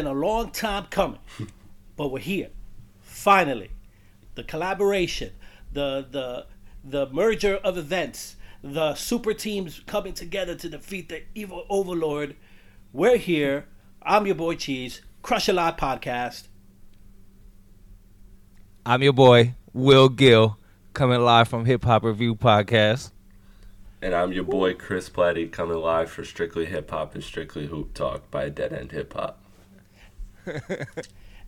been a long time coming, but we're here. Finally. The collaboration, the the the merger of events, the super teams coming together to defeat the evil overlord. We're here. I'm your boy Cheese, Crushalot Podcast. I'm your boy, Will Gill, coming live from Hip Hop Review Podcast. And I'm your boy Chris Platte coming live for Strictly Hip Hop and Strictly Hoop Talk by Dead End Hip Hop.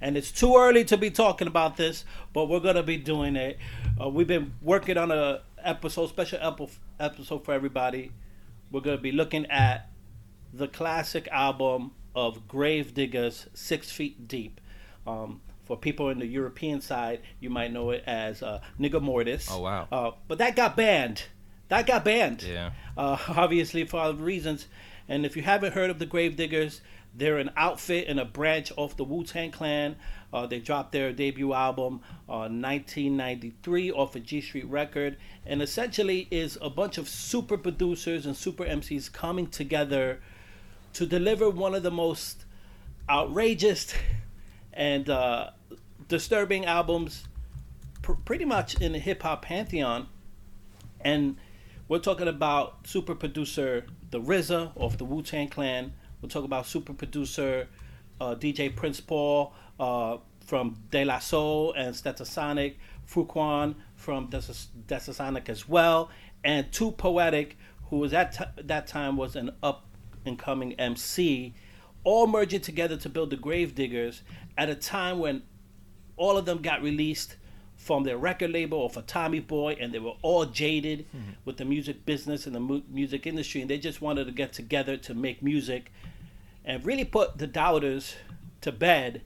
And it's too early to be talking about this, but we're gonna be doing it. Uh, we've been working on a episode, special episode for everybody. We're gonna be looking at the classic album of Gravediggaz, Six Feet Deep. Um, for people in the European side, you might know it as uh, Niggamortis. Oh wow! Uh, but that got banned that got banned. Yeah. Uh, obviously for other reasons. And if you haven't heard of the Gravediggaz, they're an outfit and a branch off the Wu Tang Clan. Uh, they dropped their debut album on 1993 off of Gee Street Record, and essentially is a bunch of super producers and super MCs coming together to deliver one of the most outrageous and uh, disturbing albums, pr- pretty much in the hip hop pantheon. And we're talking about super producer The RZA of the Wu Tang Clan. We'll talk about super producer uh, DJ Prince Paul uh, from De La Soul and Stetsasonic, Frukwan from Stetsasonic as well, and Too Poetic, who was at t- that time was an up and coming MC, all merging together to build the Gravediggaz at a time when all of them got released from their record label or for Tommy Boy, and they were all jaded mm-hmm. with the music business and the mu- music industry, and they just wanted to get together to make music and really put the doubters to bed.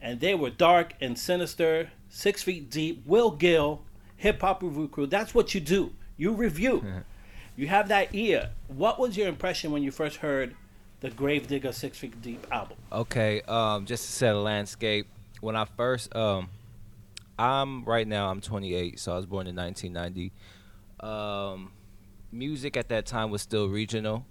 And they were dark and sinister, six feet deep. Will Gill, hip hop review crew. That's what you do. You review. you have that ear. What was your impression when you first heard the Gravediggaz Six Feet Deep album? Okay, um, just to set a landscape. When I first um, I'm right now. I'm 28, so I was born in 1990. Um, music at that time was still regional.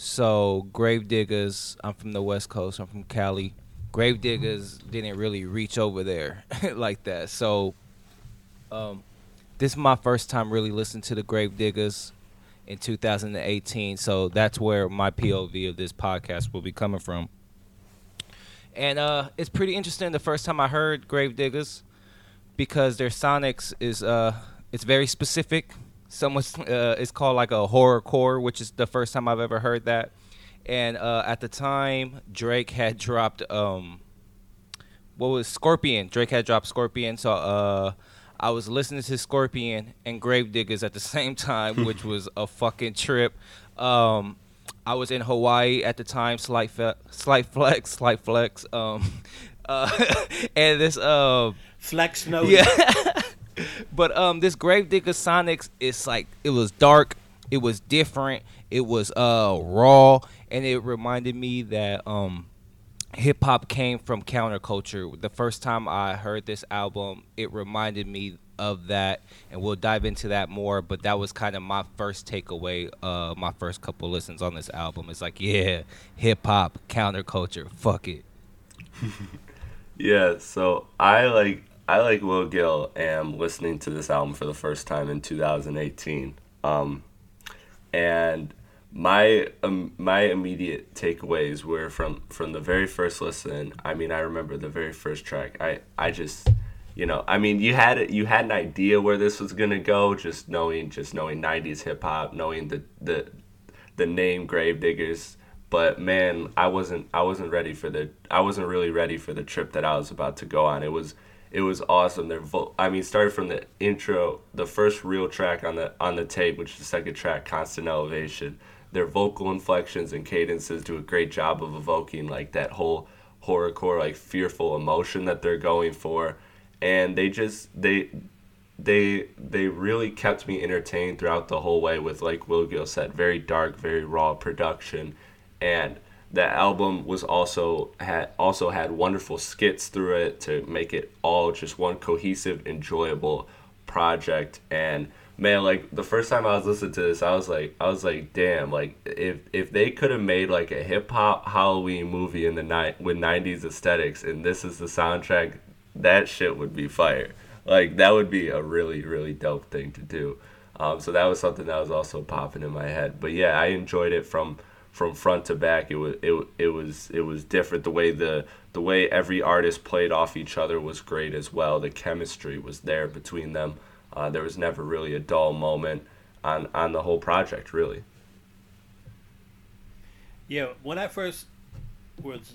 So Gravediggaz, I'm from the West Coast. I'm from Cali. Gravediggaz didn't really reach over there like that. So um, this is my first time really listening to the Gravediggaz in 2018. So that's where my POV of this podcast will be coming from. And uh, it's pretty interesting. The first time I heard Gravediggaz, because their sonics is uh it's very specific. Someone's uh, it's called like a horror core, which is the first time I've ever heard that. And uh, at the time, Drake had dropped um, what was Scorpion? Drake had dropped Scorpion, so uh, I was listening to Scorpion and Gravediggaz at the same time, which was a fucking trip. Um, I was in Hawaii at the time, slight fe- slight flex, slight flex. Um, uh, and this uh, Flex note. Yeah. but um, this Gravediggaz Sonics is like it was dark, it was different, it was uh raw, and it reminded me that um hip hop came from counterculture. The first time I heard this album, it reminded me of that, and we'll dive into that more. But that was kind of my first takeaway. Uh, my first couple listens on this album. It's like, yeah, hip hop, counterculture, fuck it. yeah, so I like I like Will Gill am listening to this album for the first time in 2018. Um, and my um, my immediate takeaways were from from the very first listen. I mean, I remember the very first track. I I just you know, I mean, you had you had an idea where this was gonna go, just knowing just knowing '90s hip hop, knowing the the the name Gravediggaz. But man, I wasn't I wasn't ready for the I wasn't really ready for the trip that I was about to go on. It was it was awesome. Their vo- I mean, started from the intro, the first real track on the on the tape, which is the second track, "Constant Elevation." Their vocal inflections and cadences do a great job of evoking like that whole horrorcore, like fearful emotion that they're going for, and they just they they they really kept me entertained throughout the whole way with like Will Gill said, very dark, very raw production, and the album was also had also had wonderful skits through it to make it all just one cohesive enjoyable project and man, like the first time I was listening to this, I was like, I was like, damn, like if if they could have made like a hip hop Halloween movie in the night with '90s aesthetics, and this is the soundtrack, that shit would be fire. Like that would be a really really dope thing to do. Um, so that was something that was also popping in my head. But yeah, I enjoyed it from from front to back. It was it, it was it was different. The way the the way every artist played off each other was great as well. The chemistry was there between them. Uh, there was never really a dull moment on on the whole project, really. Yeah, when I first was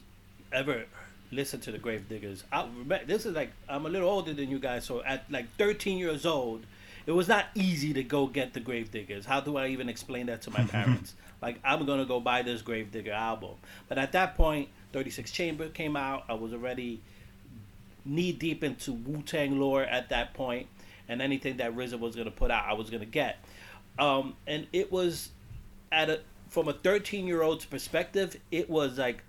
ever listened to the Gravediggaz, I remember, this is like I'm a little older than you guys, so at like 13 years old, it was not easy to go get the Gravediggaz. How do I even explain that to my parents? Like I'm gonna go buy this Gravedigger album, but at that point, 36 Chamber came out. I was already knee deep into Wu Tang lore at that point and anything that RZA was gonna put out, I was gonna get. Um, and it was at a from a 13 year old's perspective, it was like,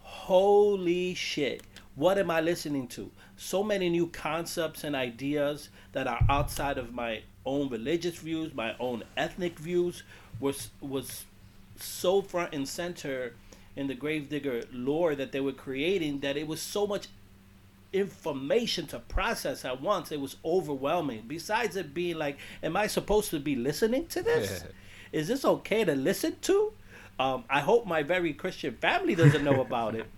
holy shit, what am I listening to? So many new concepts and ideas that are outside of my own religious views, my own ethnic views, was was so front and center in the Gravedigger lore that they were creating that it was so much information to process at once. It was overwhelming. Besides it being like, am I supposed to be listening to this? Is this okay to listen to? Um, I hope my very Christian family doesn't know about it.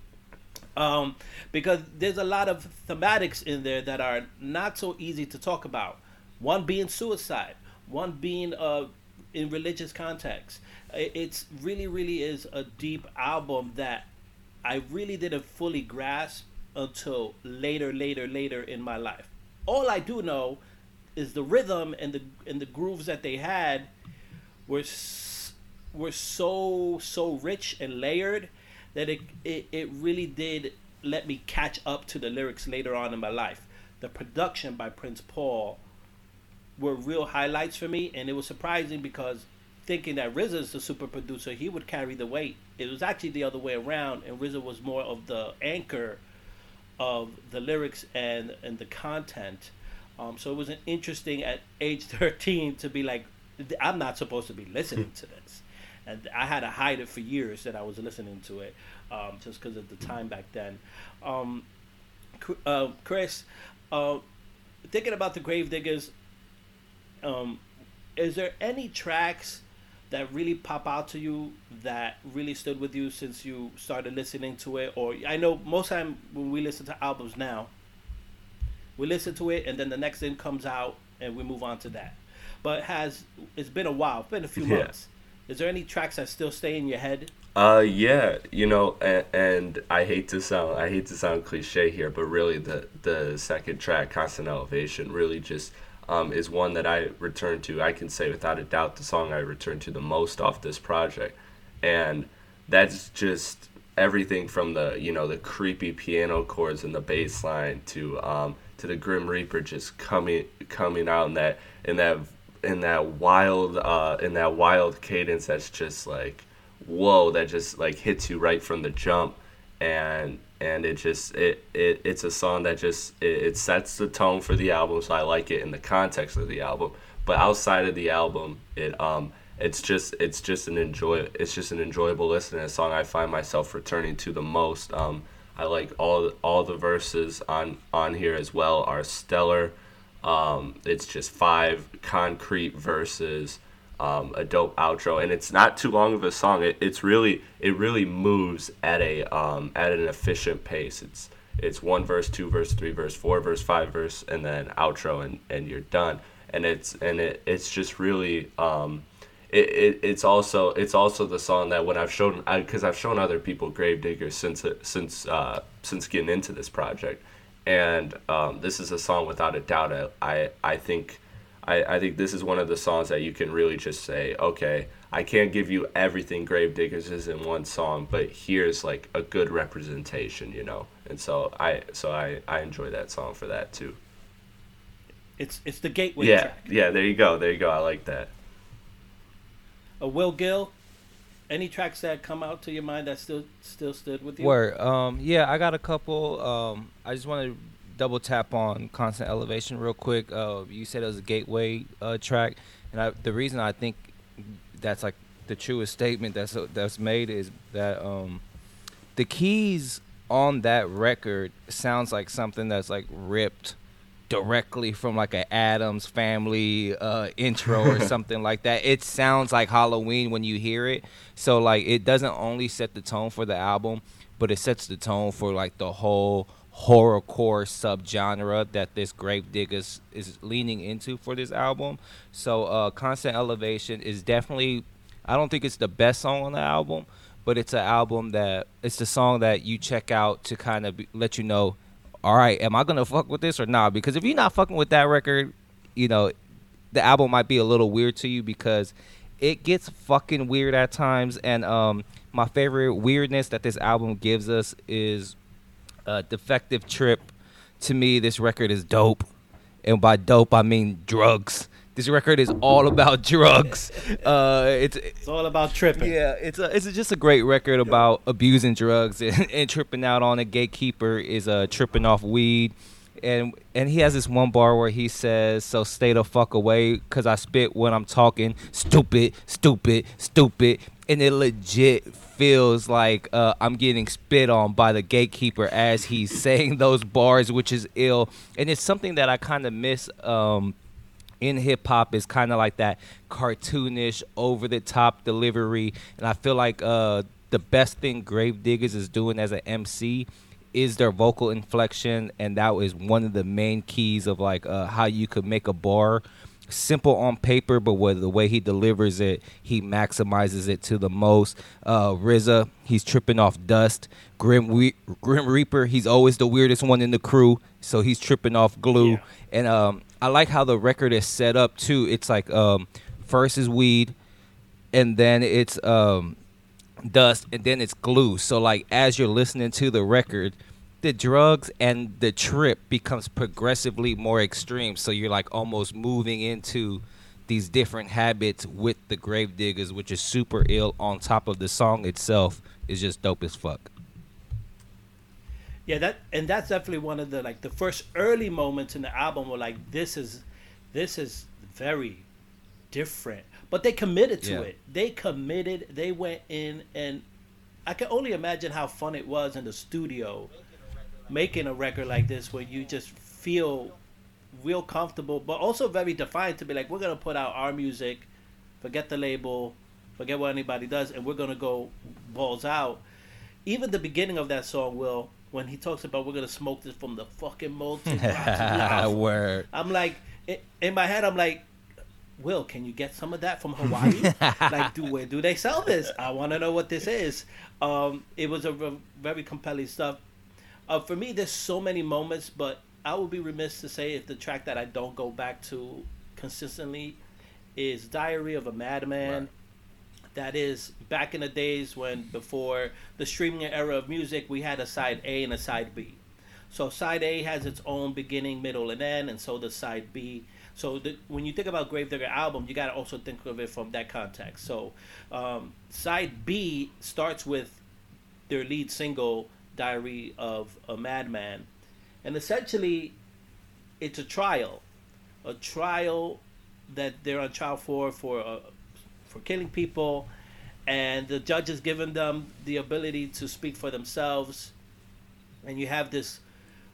Um, because there's a lot of thematics in there that are not so easy to talk about. One being suicide, one being uh, in religious context. It's really, really is a deep album that I really didn't fully grasp until later, later, later in my life. All I do know is the rhythm and the and the grooves that they had were were so so rich and layered that it, it it really did let me catch up to the lyrics later on in my life. The production by Prince Paul were real highlights for me, and it was surprising because thinking that RZA is the super producer, he would carry the weight. It was actually the other way around, and RZA was more of the anchor of the lyrics and and the content. Um, so it was an interesting at age 13 to be like, I'm not supposed to be listening to this, and I had to hide it for years that I was listening to it, um, just because of the time back then. Um, uh, Chris, uh, thinking about the Gravediggaz, um, is there any tracks that really pop out to you that really stood with you since you started listening to it? Or i know most time when we listen to albums now we listen to it and then the next thing comes out and we move on to that. But has it's been a while it's been a few yeah. months. Is there any tracks that still stay in your head? Uh yeah you know and, and i hate to sound i hate to sound cliche here but really the the second track constant elevation really just um, is one that I return to. I can say without a doubt the song I return to the most off this project, and that's just everything from the you know the creepy piano chords and the bass line to um, to the Grim Reaper just coming coming out in that in that in that wild uh, in that wild cadence that's just like whoa that just like hits you right from the jump and and it just it, it it's a song that just it, it sets the tone for the album so i like it in the context of the album. But outside of the album it um it's just it's just an enjoy it's just an enjoyable listen a song i find myself returning to the most. Um i like all all the verses on on here as well are stellar. Um it's just five concrete verses um, a dope outro, and it's not too long of a song. It, it's really it really moves at a um, at an efficient pace. It's it's one verse, two verse, three verse, four verse, five verse, and then outro, and, and you're done. And it's and it, it's just really um, it, it, it's also it's also the song that when I've shown because I've shown other people Gravedigger since since uh, since getting into this project, and um, this is a song without a doubt I, I think I, I think this is one of the songs that you can really just say, okay, I can't give you everything Gravediggaz is in one song, but here's like a good representation, you know. And so I so I, I enjoy that song for that too. It's it's the gateway yeah, track. Yeah, there you go. There you go. I like that. A Will Gill, any tracks that come out to your mind that still still stood with you? Word. Um yeah, I got a couple. Um I just want to double tap on constant elevation real quick. Uh, you said it was a gateway uh, track, and I, the reason I think that's like the truest statement that's that's made is that um, the keys on that record sounds like something that's like ripped directly from like an Addams family uh, intro or something like that. It sounds like Halloween when you hear it. So like it doesn't only set the tone for the album, but it sets the tone for like the whole horrorcore subgenre that this Gravediggaz is leaning into for this album. So uh, Constant Elevation is definitely I don't think it's the best song on the album, but it's an album that it's the song that you check out to kind of let you know, all right, am I gonna fuck with this or not? Because if you're not fucking with that record, you know, the album might be a little weird to you because it gets fucking weird at times. And um, my favorite weirdness that this album gives us is a defective trip. To me, this record is dope, and by dope I mean drugs. This record is all about drugs. Uh, it's It's all about tripping. yeah, it's a, it's just a great record about abusing drugs and, and tripping out on a gatekeeper is uh, tripping off weed. And and he has this one bar where he says, "So stay the fuck away, cause I spit when I'm talking. Stupid, stupid, stupid." And it legit feels like uh, I'm getting spit on by the gatekeeper as he's saying those bars, which is ill. And it's something that I kind of miss. Um, in hip hop is kind of like that cartoonish, over the top delivery, and I feel like uh, the best thing Gravediggaz is doing as an MC is their vocal inflection, and that is one of the main keys of like uh, how you could make a bar simple on paper, but with the way he delivers it, he maximizes it to the most. Uh, RZA, he's tripping off dust. Grim, we- Grim Reaper, he's always the weirdest one in the crew, so he's tripping off glue. Yeah. And um, I like how the record is set up too. It's like um, first is weed, and then it's um, dust, and then it's glue. So like as you're listening to the record, the drugs and the trip becomes progressively more extreme. So you're like almost moving into these different habits with the Gravediggaz, which is super ill. On top of the song itself is just dope as fuck. Yeah, that and that's definitely one of the like the first early moments in the album were like this is this is very different. But they committed to Yeah. it. They committed. They went in and I can only imagine how fun it was in the studio making a record like this where you just feel real comfortable but also very defined to be like we're to put out our music, forget the label, forget what anybody does and we're to go balls out even the beginning of that song, Will, when he talks about we're gonna smoke this from the fucking molten rock. Word. I'm like, in my head, I'm like, Will, can you get some of that from Hawaii? like, do where do they sell this? I want to know what this is. Um, it was a re- very compelling stuff. Uh, for me, there's so many moments, but I would be remiss to say if the track that I don't go back to consistently is "Diary of a Madman." Right. That is back in the days when before the streaming era of music, we had a side A and a side B. So side A has its own beginning, middle, and end, and so does side B. So the, when you think about Gravedigger album, you got to also think of it from that context. So um, side B starts with their lead single, "Diary of a Madman," and essentially, it's a trial, a trial that they're on trial for for uh, for killing people, and the judge has given them the ability to speak for themselves, and you have this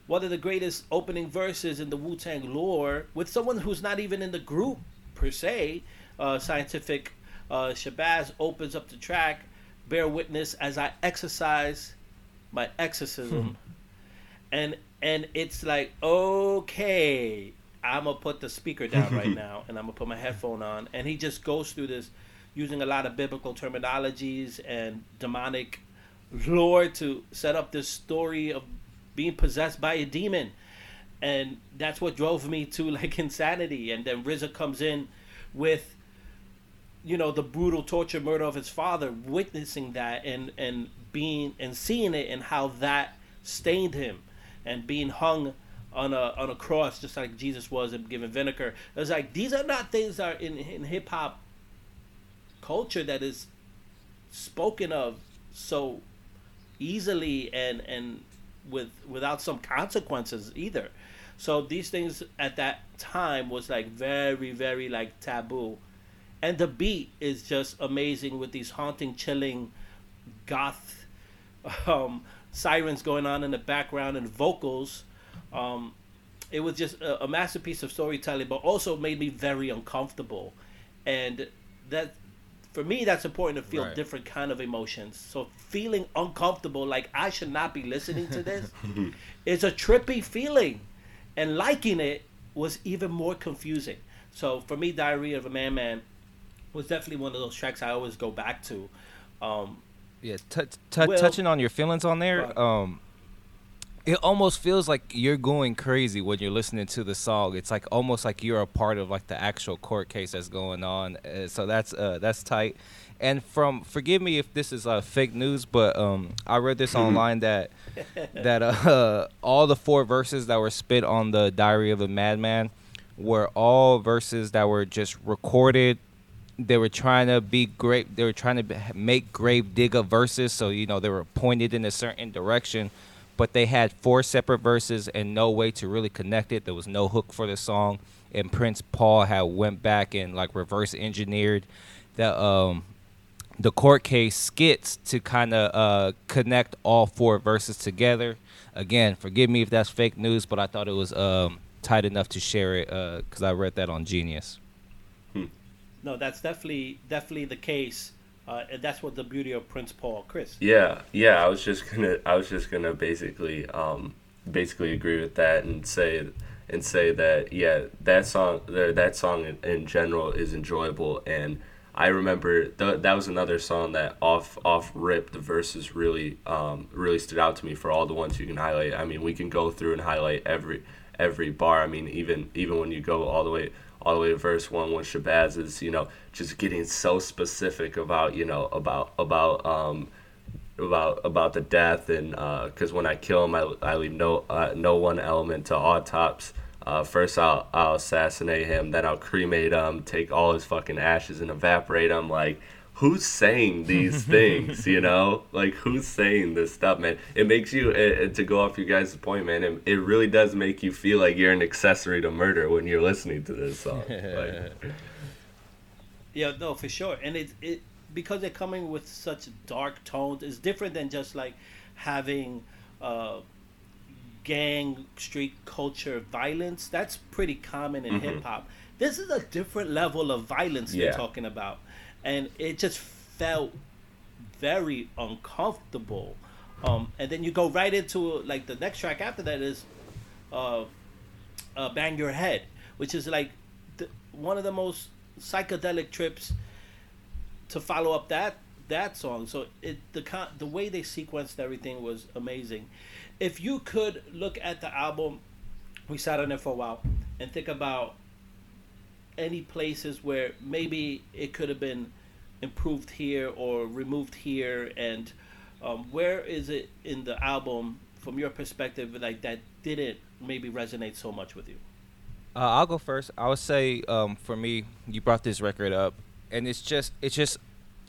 one of the greatest opening verses in the Wu Tang lore with someone who's not even in the group per se. Uh, scientific uh, Shabazz opens up the track. Bear witness as I exercise my exorcism, and and it's like okay, I'm gonna put the speaker down right now, and I'm gonna put my headphone on, and he just goes through this using a lot of biblical terminologies and demonic lore to set up this story of being possessed by a demon. And that's what drove me to like insanity. And then RZA comes in with you know the brutal torture murder of his father witnessing that and and being and seeing it and how that stained him. And being hung on a on a cross just like Jesus was and given vinegar. It was like these are not things that are in in hip hop culture that is spoken of so easily and and with without some consequences either. So these things at that time was like very very like taboo, and the beat is just amazing with these haunting, chilling, goth um, sirens going on in the background and vocals. Um, it was just a, a, masterpiece of storytelling, but also made me very uncomfortable, and that for me that's important to feel right. different kind of emotions. So feeling uncomfortable, like I should not be listening to this, is a trippy feeling, and liking it was even more confusing. So for me, Diary of a Madman was definitely one of those tracks I always go back to. Um, yeah, t- t- well, touching on your feelings on there. Um, it almost feels like you're going crazy when you're listening to the song. It's like almost like you're a part of like the actual court case that's going on. Uh, so that's uh, that's tight. And from forgive me if this is uh, fake news, but um, I read this online that that uh, all the four verses that were spit on the Diary of a Madman were all verses that were just recorded. They were trying to be great. They were trying to be, make grave digger verses, so you know they were pointed in a certain direction but they had four separate verses and no way to really connect it. There was no hook for the song, and Prince Paul had went back and like reverse engineered the um the court case skits to kind of uh, connect all four verses together. Again, forgive me if that's fake news, but I thought it was um, tight enough to share it because uh, I read that on Genius. No, that's definitely definitely the case. Uh, and that's what the beauty of Prince Paul, Chris. Yeah, yeah. I was just gonna, I was just gonna basically, um, basically agree with that and say, and say that yeah, that song, that song in, in general is enjoyable. And I remember th- that was another song that off off rip the verses really, um, really stood out to me for all the ones you can highlight. I mean, we can go through and highlight every every bar. I mean, even even when you go all the way all the way to verse one when Shabazz is, you know, just getting so specific about, you know, about about um about about the death and because uh, when I kill him, I, I leave no uh, no one element to autopsy. Uh, first, I'll I'll assassinate him, then I'll cremate him, take all his fucking ashes and evaporate him. Like who's saying these things you know? Like who's saying this stuff man? It makes you uh, to go off your guys' point man it, it really does make you feel like you're an accessory to murder when you're listening to this song. Like, yeah no for sure. And it it because they're coming with such dark tones it's different than just like having uh gang street culture violence. That's pretty common in mm-hmm. hip-hop. This is a different level of violence yeah. you're talking about and it just felt very uncomfortable. Um, and then you go right into like the next track after that is uh, uh, "Bang Your Head," which is like one of the most psychedelic trips to follow up that that song. So it the the way they sequenced everything was amazing. If you could look at the album, we sat on it for a while and think about any places where maybe it could have been improved here or removed here? And um, where is it in the album from your perspective like that didn't maybe resonate so much with you? Uh, i'll go first. I would say um, for me you brought this record up and it's just it's just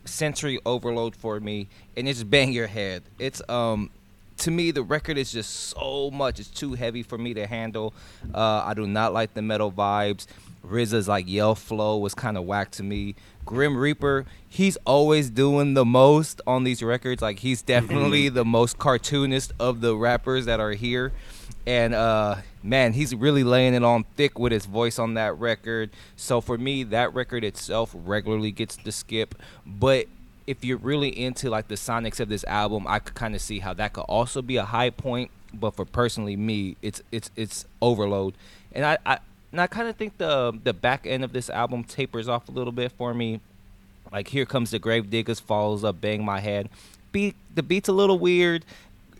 sensory overload for me and it's bang your head. It's um to me the record is just so much it's too heavy for me to handle uh, i do not like the metal vibes RZA's like yell flow was kind of whack to me. Grim Reaper, he's always doing the most on these records. Like he's definitely the most cartoonist of the rappers that are here. And uh man, he's really laying it on thick with his voice on that record. So for me, that record itself regularly gets the skip. But if you're really into like the sonics of this album, I could kind of see how that could also be a high point. But for personally me, it's it's it's overload. And I, I and I kind of think the the back end of this album tapers off a little bit for me. Like here comes the Gravediggaz follows up Bang My Head. Beat the beat's a little weird,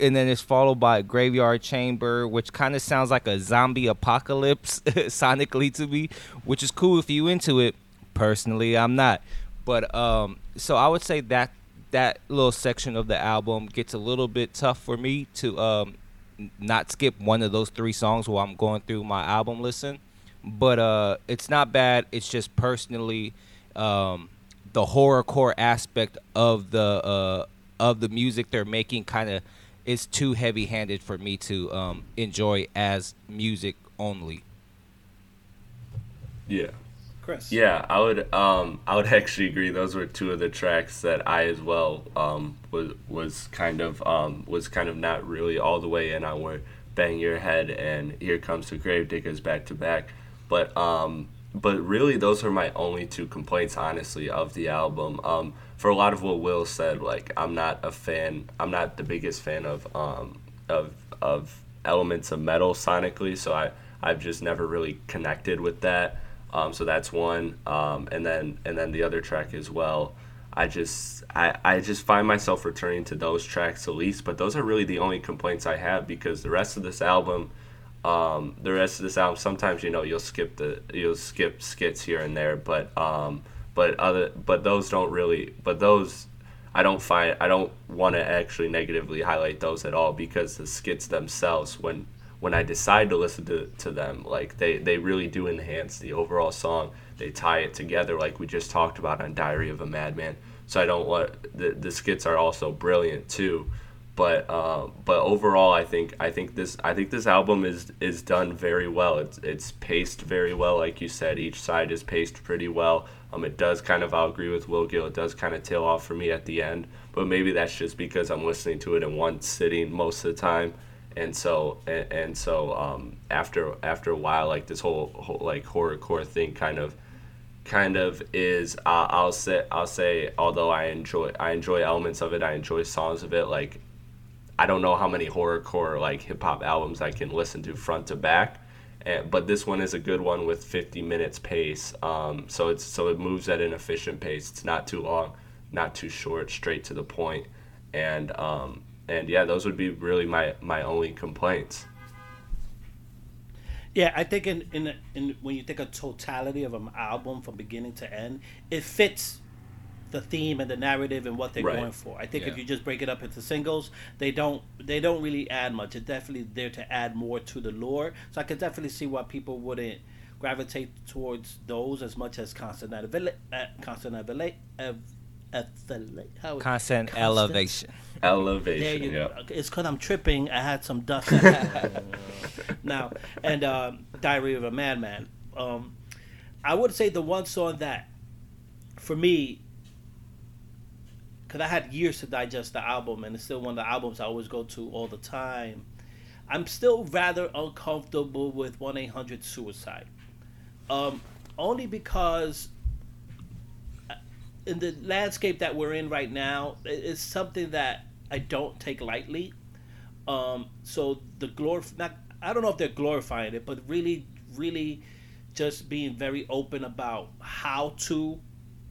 and then it's followed by Graveyard Chamber, which kind of sounds like a zombie apocalypse sonically to me, which is cool if you into it. Personally, I'm not. But um, so I would say that that little section of the album gets a little bit tough for me to um, not skip one of those three songs while I'm going through my album listen but uh, it's not bad. It's just personally um, the horrorcore aspect of the uh, of the music they're making kind of it's too heavy handed for me to um, enjoy as music only. Yeah. Chris. Yeah, I would um I would actually agree. Those were two of the tracks that I as well um was was kind of um was kind of not really all the way in on where Bang Your Head and Here Comes the Gravediggaz back to back. But um but really those are my only two complaints honestly of the album. Um for a lot of what Will said, like I'm not a fan I'm not the biggest fan of um of of elements of metal sonically, so I I've just never really connected with that. Um, so that's one, um, and then and then the other track as well. I just I, I just find myself returning to those tracks the least, but those are really the only complaints I have because the rest of this album, um, the rest of this album, sometimes you know you'll skip the you'll skip skits here and there, but um, but other but those don't really but those I don't find I don't want to actually negatively highlight those at all because the skits themselves when when I decide to listen to, to them, like they, they really do enhance the overall song. They tie it together, like we just talked about on Diary of a Madman. So I don't want the, the skits are also brilliant too, but uh, but overall, I think I think this I think this album is is done very well. It's it's paced very well, like you said. Each side is paced pretty well. Um, it does kind of I'll agree with Will Gill. It does kind of tail off for me at the end, but maybe that's just because I'm listening to it in one sitting most of the time and so and, and so um, after after a while like this whole, whole like horrorcore thing kind of kind of is uh, I'll say I'll say although I enjoy I enjoy elements of it I enjoy songs of it like I don't know how many horrorcore like hip hop albums I can listen to front to back and, but this one is a good one with 50 minutes pace um, so it's so it moves at an efficient pace. It's not too long not too short straight to the point. And um, and yeah, those would be really my my only complaints. Yeah, I think in in in when you think of totality of an album from beginning to end, it fits the theme and the narrative and what they're Right. going for. I think if you just break it up into singles, they don't they don't really add much. It's definitely there to add more to the lore. So I could definitely see why people wouldn't gravitate towards those as much as constant elevation. Uh, constant elevation. Elevate- how- Constant elevation. Elevation, you yeah. It's because I'm tripping. I had some dust now. And um, Diary of a Madman. Um, I would say the one song that, for me, because I had years to digest the album, and it's still one of the albums I always go to all the time. I'm still rather uncomfortable with 1 800 Suicide. Um, only because uh, in the landscape that we're in right now, it's something that I don't take lightly. Um, so the glorif not I don't know if they're glorifying it, but really, really, just being very open about how to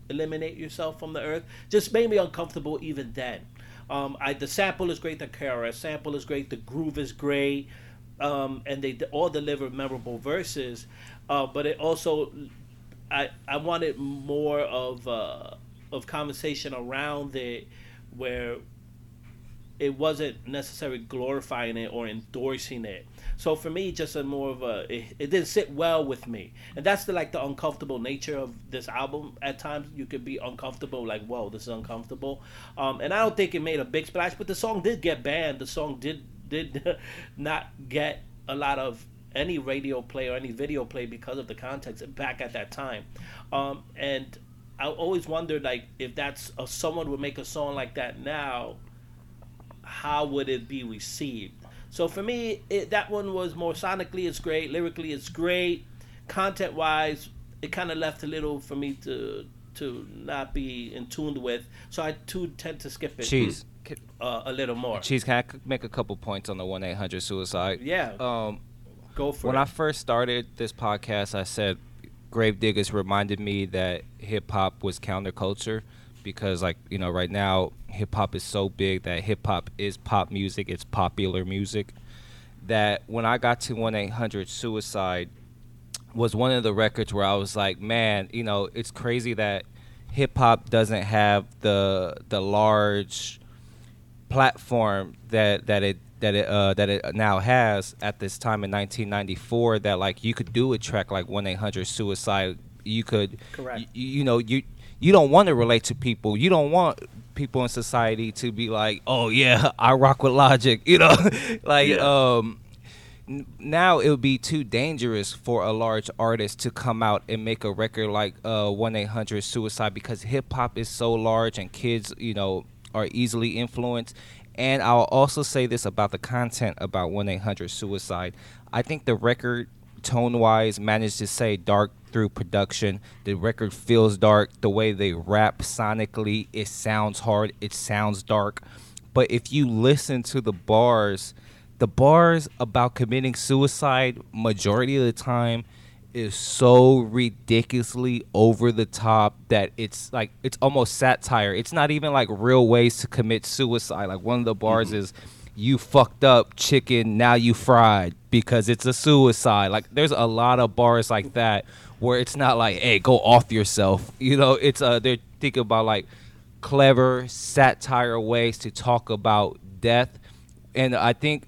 eliminate yourself from the earth just made me uncomfortable even then. Um, I the sample is great, the KRS sample is great, the groove is great, um, and they all deliver memorable verses. Uh, but it also, I I wanted more of uh, of conversation around it, where it wasn't necessarily glorifying it or endorsing it. So for me, just a more of a it, it didn't sit well with me, and that's the like the uncomfortable nature of this album. At times, you could be uncomfortable, like whoa, this is uncomfortable. Um, and I don't think it made a big splash, but the song did get banned. The song did did not get a lot of any radio play or any video play because of the context back at that time. Um, and I always wondered like if that's someone would make a song like that now how would it be received? So for me, it, that one was more sonically, it's great. Lyrically, it's great. Content wise, it kind of left a little for me to to not be in tune with. So I too tend to skip it Cheese. uh, a little more. Cheese, can I c- make a couple points on the 1 800 suicide? Yeah, Um, go for when it. I first started this podcast, I said Gravediggaz reminded me that hip hop was counterculture because, like, you know, right now, hip hop is so big that hip hop is pop music, it's popular music. That when I got to 1 800 Suicide, was one of the records where I was like, man, you know, it's crazy that hip hop doesn't have the the large platform that that it that it uh, that it now has at this time in 1994 that like you could do a track like 1-800 suicide You could, Correct. y- you know, you you don't want to relate to people. You don't want people in society to be like, oh yeah, I rock with Logic. You know, like Yeah. um, n- now it would be too dangerous for a large artist to come out and make a record like uh, 1-800 suicide because hip hop is so large and kids you know are easily influenced and i'll also say this about the content about 1-800 suicide i think the record tone wise managed to say dark through production the record feels dark the way they rap sonically it sounds hard it sounds dark but if you listen to the bars the bars about committing suicide majority of the time is so ridiculously over the top that it's like it's almost satire. It's not even like real ways to commit suicide. Like one of the bars is you fucked up chicken, now you fried because it's a suicide. Like there's a lot of bars like that where it's not like, hey, go off yourself. You know, it's uh they're thinking about like clever satire ways to talk about death. And I think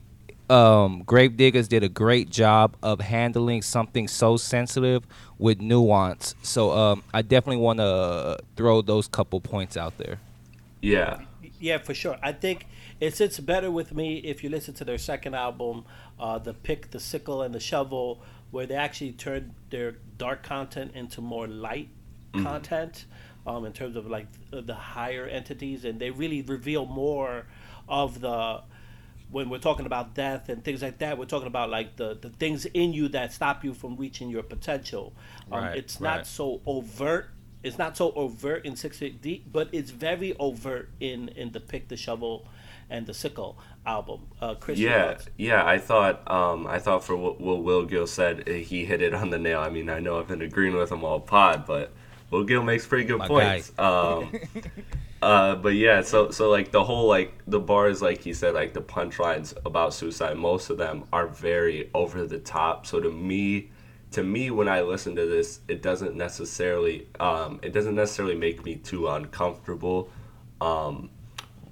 um, Gravediggaz did a great job of handling something so sensitive with nuance. So um, I definitely want to throw those couple points out there. Yeah. Yeah, for sure. I think it sits better with me if you listen to their second album, uh, the pick, the sickle, and the shovel, where they actually turned their dark content into more light content, um, in terms of like the, the higher entities, and they really reveal more of the when we're talking about death and things like that. We're talking about like the the things in you that stop you from reaching your potential. Um, Right, it's not right. so overt it's not so overt in Six Feet Deep, but it's very overt in in the Pick the Shovel and the Sickle album. Uh, Chris, Yeah, thoughts? yeah. I thought, um, I thought for what, what Will Gill said, eh, he hit it on the nail. I mean, I know I've been agreeing with him all pod, but Will Gill makes pretty good My points. Um, uh, but yeah, so so like the whole like the bars, like he said, like the punchlines about suicide, most of them are very over the top. So to me, to me, when I listen to this, it doesn't necessarily, um, it doesn't necessarily make me too uncomfortable. Um,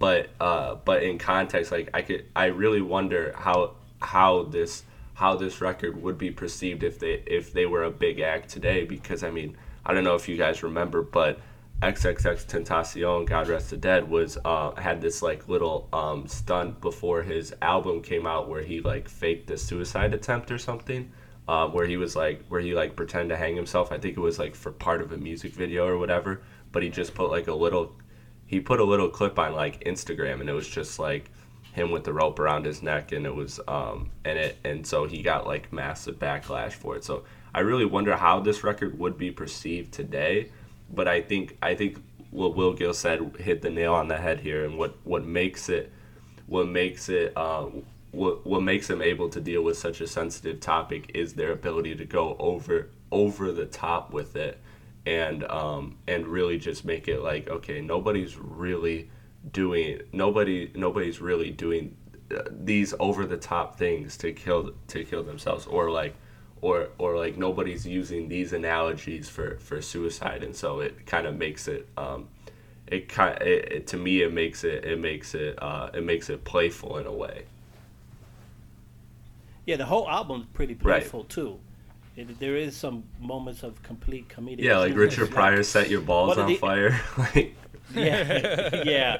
but uh, but in context, like I could, I really wonder how how this how this record would be perceived if they if they were a big act today. Because I mean, I don't know if you guys remember, but XXXTentacion, God rest the dead, was uh, had this like little um, stunt before his album came out where he like faked a suicide attempt or something. Uh, where he was like, where he like pretended to hang himself. I think it was like for part of a music video or whatever. But he just put like a little he put a little clip on like Instagram and it was just like him with the rope around his neck and it was um and it and so he got like massive backlash for it. So I really wonder how this record would be perceived today. But I think I think what Will Gill said hit the nail on the head here and what what makes it what makes it uh, what what makes them able to deal with such a sensitive topic is their ability to go over over the top with it and um and really just make it like okay nobody's really doing nobody nobody's really doing uh, these over the top things to kill to kill themselves or like or or like nobody's using these analogies for for suicide and so it kind of makes it um it kind it, it, to me it makes it it makes it uh it makes it playful in a way yeah, the whole album's pretty Right. playful too. It, there is some moments of complete comedic. yeah like humor. richard pryor set your balls on the- fire like yeah, yeah.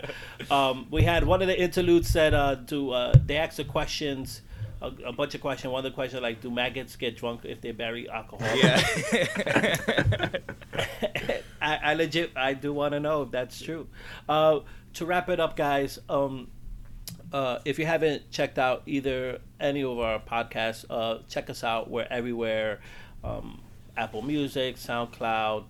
Um, we had one of the interludes said, uh, "Do uh, they ask the questions?" A, a bunch of questions. One of the questions like, "Do maggots get drunk if they bury alcohol?" Yeah. I, I legit, I do want to know if that's true. Uh, to wrap it up, guys, um, uh, if you haven't checked out either any of our podcasts, uh, check us out. We're everywhere: um, Apple Music, SoundCloud,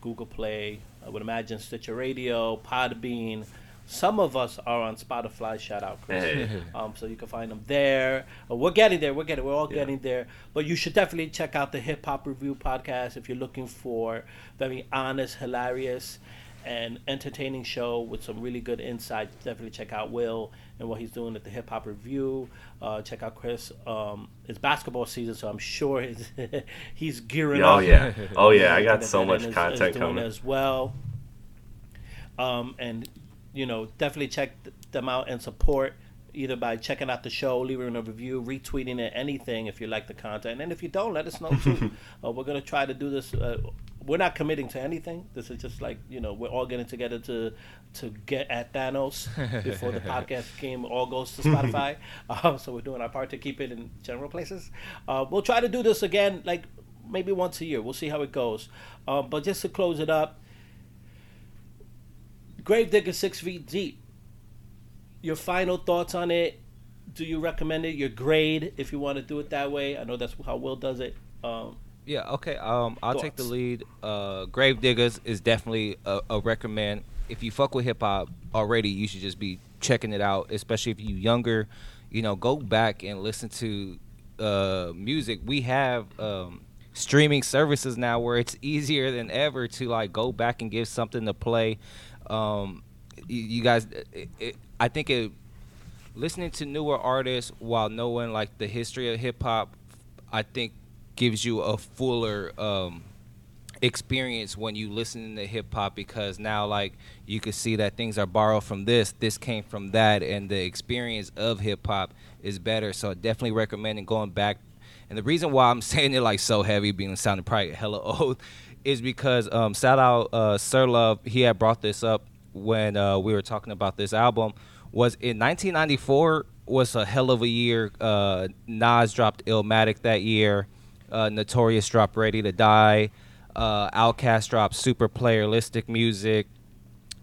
Google Play. I would imagine Stitcher Radio, Podbean. Some of us are on Spotify. Shout out, Chris. Um, so you can find them there. Uh, we're getting there. We're getting. We're all Yeah. getting there. But you should definitely check out the Hip Hop Review podcast if you're looking for very honest, hilarious, and entertaining show with some really good insights. Definitely check out Will and what he's doing at the Hip Hop Review. Uh, check out Chris. Um, it's basketball season, so I'm sure he's, he's gearing oh up. yeah oh yeah i got so much is- is content doing coming as well. Um, and you know, definitely check them out and support. either by checking out the show, leaving a review, retweeting it, anything if you like the content. And if you don't, let us know too. uh, we're gonna try to do this. Uh, we're not committing to anything. This is just like you know we're all getting together to to get at Thanos before the podcast game all goes to Spotify. uh, so we're doing our part to keep it in general places. Uh, we'll try to do this again, like maybe once a year. We'll see how it goes. Um, but just to close it up, Gravedigger Six Feet Deep. Your final thoughts on it? Do you recommend it? Your grade, if you want to do it that way. I know that's how Will does it. Um, yeah. Okay. Um, I'll take the lead. Uh, Gravediggaz is definitely a, a recommend. If you fuck with hip hop already, you should just be checking it out. Especially if you younger, you know, go back and listen to uh, music. We have um, streaming services now where it's easier than ever to like go back and give something to play. Um, you, you, guys, it, it, I think it, listening to newer artists while knowing like the history of hip hop, I think gives you a fuller um, experience when you listen to hip hop because now like you can see that things are borrowed from this, this came from that, and the experience of hip hop is better. So definitely recommending going back. And the reason why I'm saying it like so heavy, being sounding probably hella old, is because um, shout out uh, Sir Love. He had brought this up when uh, we were talking about this album. Was in 1994 was a hell of a year. Uh, Nas dropped Illmatic that year. Uh, Notorious dropped Ready to Die. Uh, Outkast dropped Super Playalistic Music.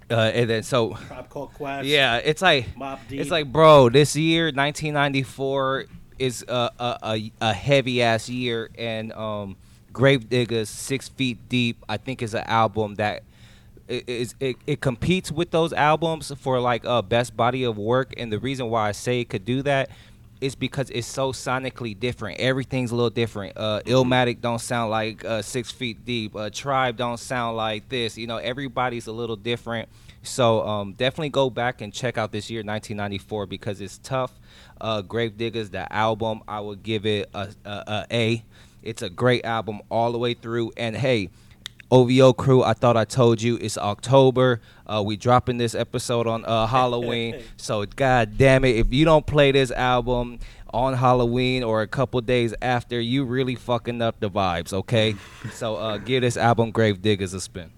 Uh, and then so Quest, yeah, it's like it's like bro, this year 1994 is a a, a heavy ass year, and um, Gravediggaz, Six Feet Deep, I think is an album that is it, it competes with those albums for like a best body of work. And the reason why I say it could do that is because it's so sonically different. Everything's a little different. Uh. Illmatic don't sound like uh, Six Feet Deep. Uh, Tribe don't sound like this. You know, everybody's a little different. So um, definitely go back and check out this year, 1994, because it's tough. Uh, Gravediggaz, the album, I would give it a, a, a A. It's a great album all the way through. And hey, OVO crew, I thought I told you it's October. Uh, we dropping this episode on uh, Halloween. so god damn it, if you don't play this album on Halloween or a couple days after, you really fucking up the vibes, okay? so uh, give this album Gravediggaz a spin.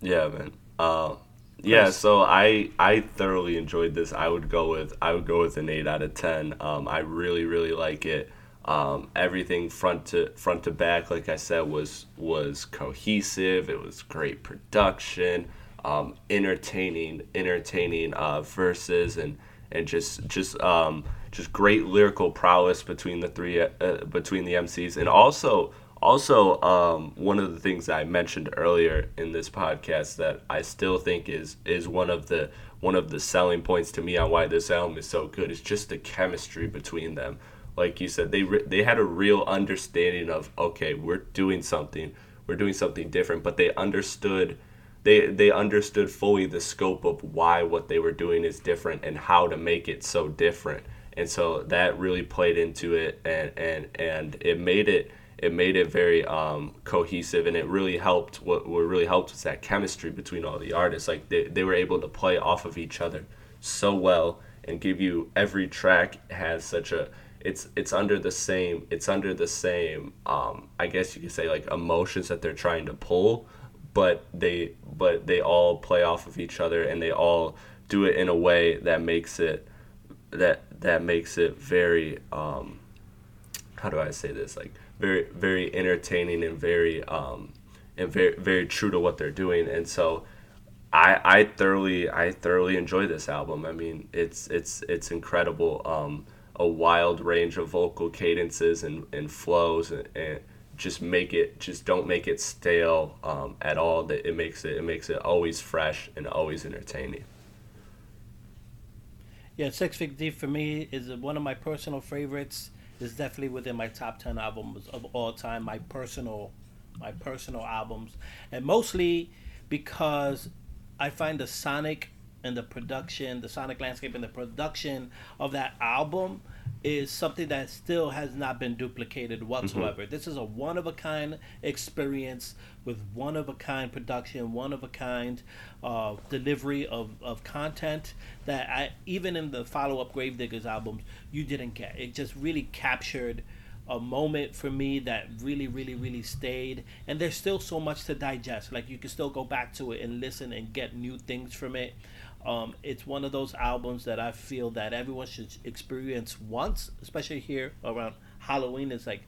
Yeah, man. Uh, yeah, so I I thoroughly enjoyed this. I would go with I would go with an eight out of ten. Um, I really really like it. Um, everything front to front to back, like I said, was was cohesive. It was great production, um, entertaining, entertaining uh, verses, and and just just um, just great lyrical prowess between the three uh, between the MCs, and also also um, one of the things I mentioned earlier in this podcast that I still think is is one of the one of the selling points to me on why this album is so good is just the chemistry between them. Like you said, they re- they had a real understanding of okay, we're doing something, we're doing something different, but they understood they they understood fully the scope of why what they were doing is different and how to make it so different. And so that really played into it and and and it made it it made it very um, cohesive and it really helped what, what really helped was that chemistry between all the artists like they, they were able to play off of each other so well and give you every track has such a it's it's under the same it's under the same um, I guess you could say like emotions that they're trying to pull, but they but they all play off of each other and they all do it in a way that makes it that that makes it very um, how do I say this like very very entertaining and very um, and very very true to what they're doing and so I, I thoroughly I thoroughly enjoy this album. I mean, it's it's it's incredible. Um, a wild range of vocal cadences and, and flows and, and just make it just don't make it stale um, at all that it makes it it makes it always fresh and always entertaining. Yeah six feet deep for me is one of my personal favorites. Is definitely within my top 10 albums of all time my personal my personal albums. And mostly because i find the sonic and the production, the sonic landscape and the production of that album is something that still has not been duplicated whatsoever. Mm-hmm. This is a one of a kind experience with one of a kind production, one of a kind uh, delivery of, of content that I even in the follow up Gravediggaz albums you didn't get. It just really captured a moment for me that really, really, really stayed. And there's still so much to digest. Like you can still go back to it and listen and get new things from it. Um, it's one of those albums that I feel that everyone should experience once, especially here around Halloween. It's like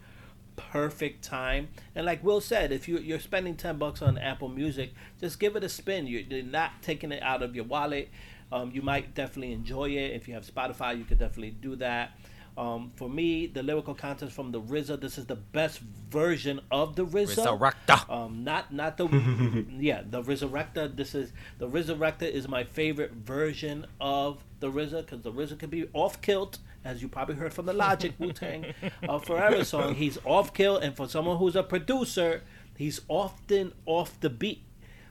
perfect time. And like Will said, if you, you're spending 10 bucks on Apple Music, just give it a spin. You're, you're not taking it out of your wallet. Um, you might definitely enjoy it. If you have Spotify, you could definitely do that. Um, for me, the lyrical content from the RZA, this is the best version of the RZA. Resurrector. Um, not not the yeah the Resurrector. This is the Resurrector is my favorite version of the RZA because the RZA can be off kilt, as you probably heard from the Logic Wu Tang uh, Forever song. He's off kilt, and for someone who's a producer, he's often off the beat,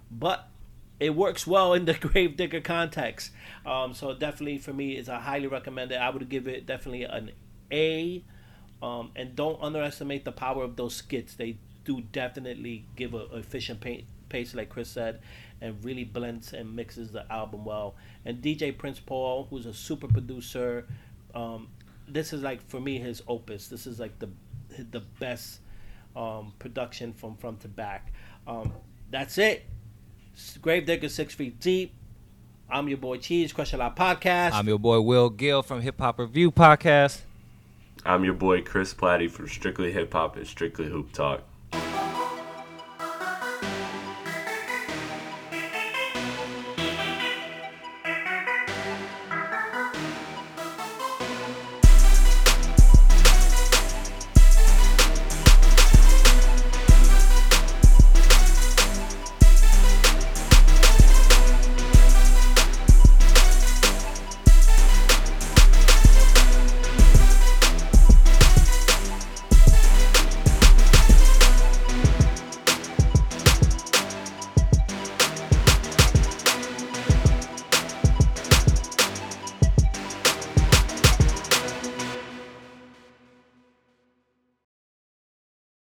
but it works well in the Gravedigger context. Um, so definitely for me, it's a highly recommended. I would give it definitely an A. Um, and don't underestimate the power of those skits. They do definitely give a, efficient pace, like Chris said, and really blends and mixes the album well. And DJ Prince Paul, who's a super producer, um, this is like for me his opus. This is like the the best um, production from front to back. Um, that's it. Gravedigger Six Feet Deep. I'm your boy Cheese, Crushalot Podcast. I'm your boy Will Gill from Hip Hop Review Podcast. I'm your boy Chris Platte from Strictly Hip Hop and Strictly Hoop Talk.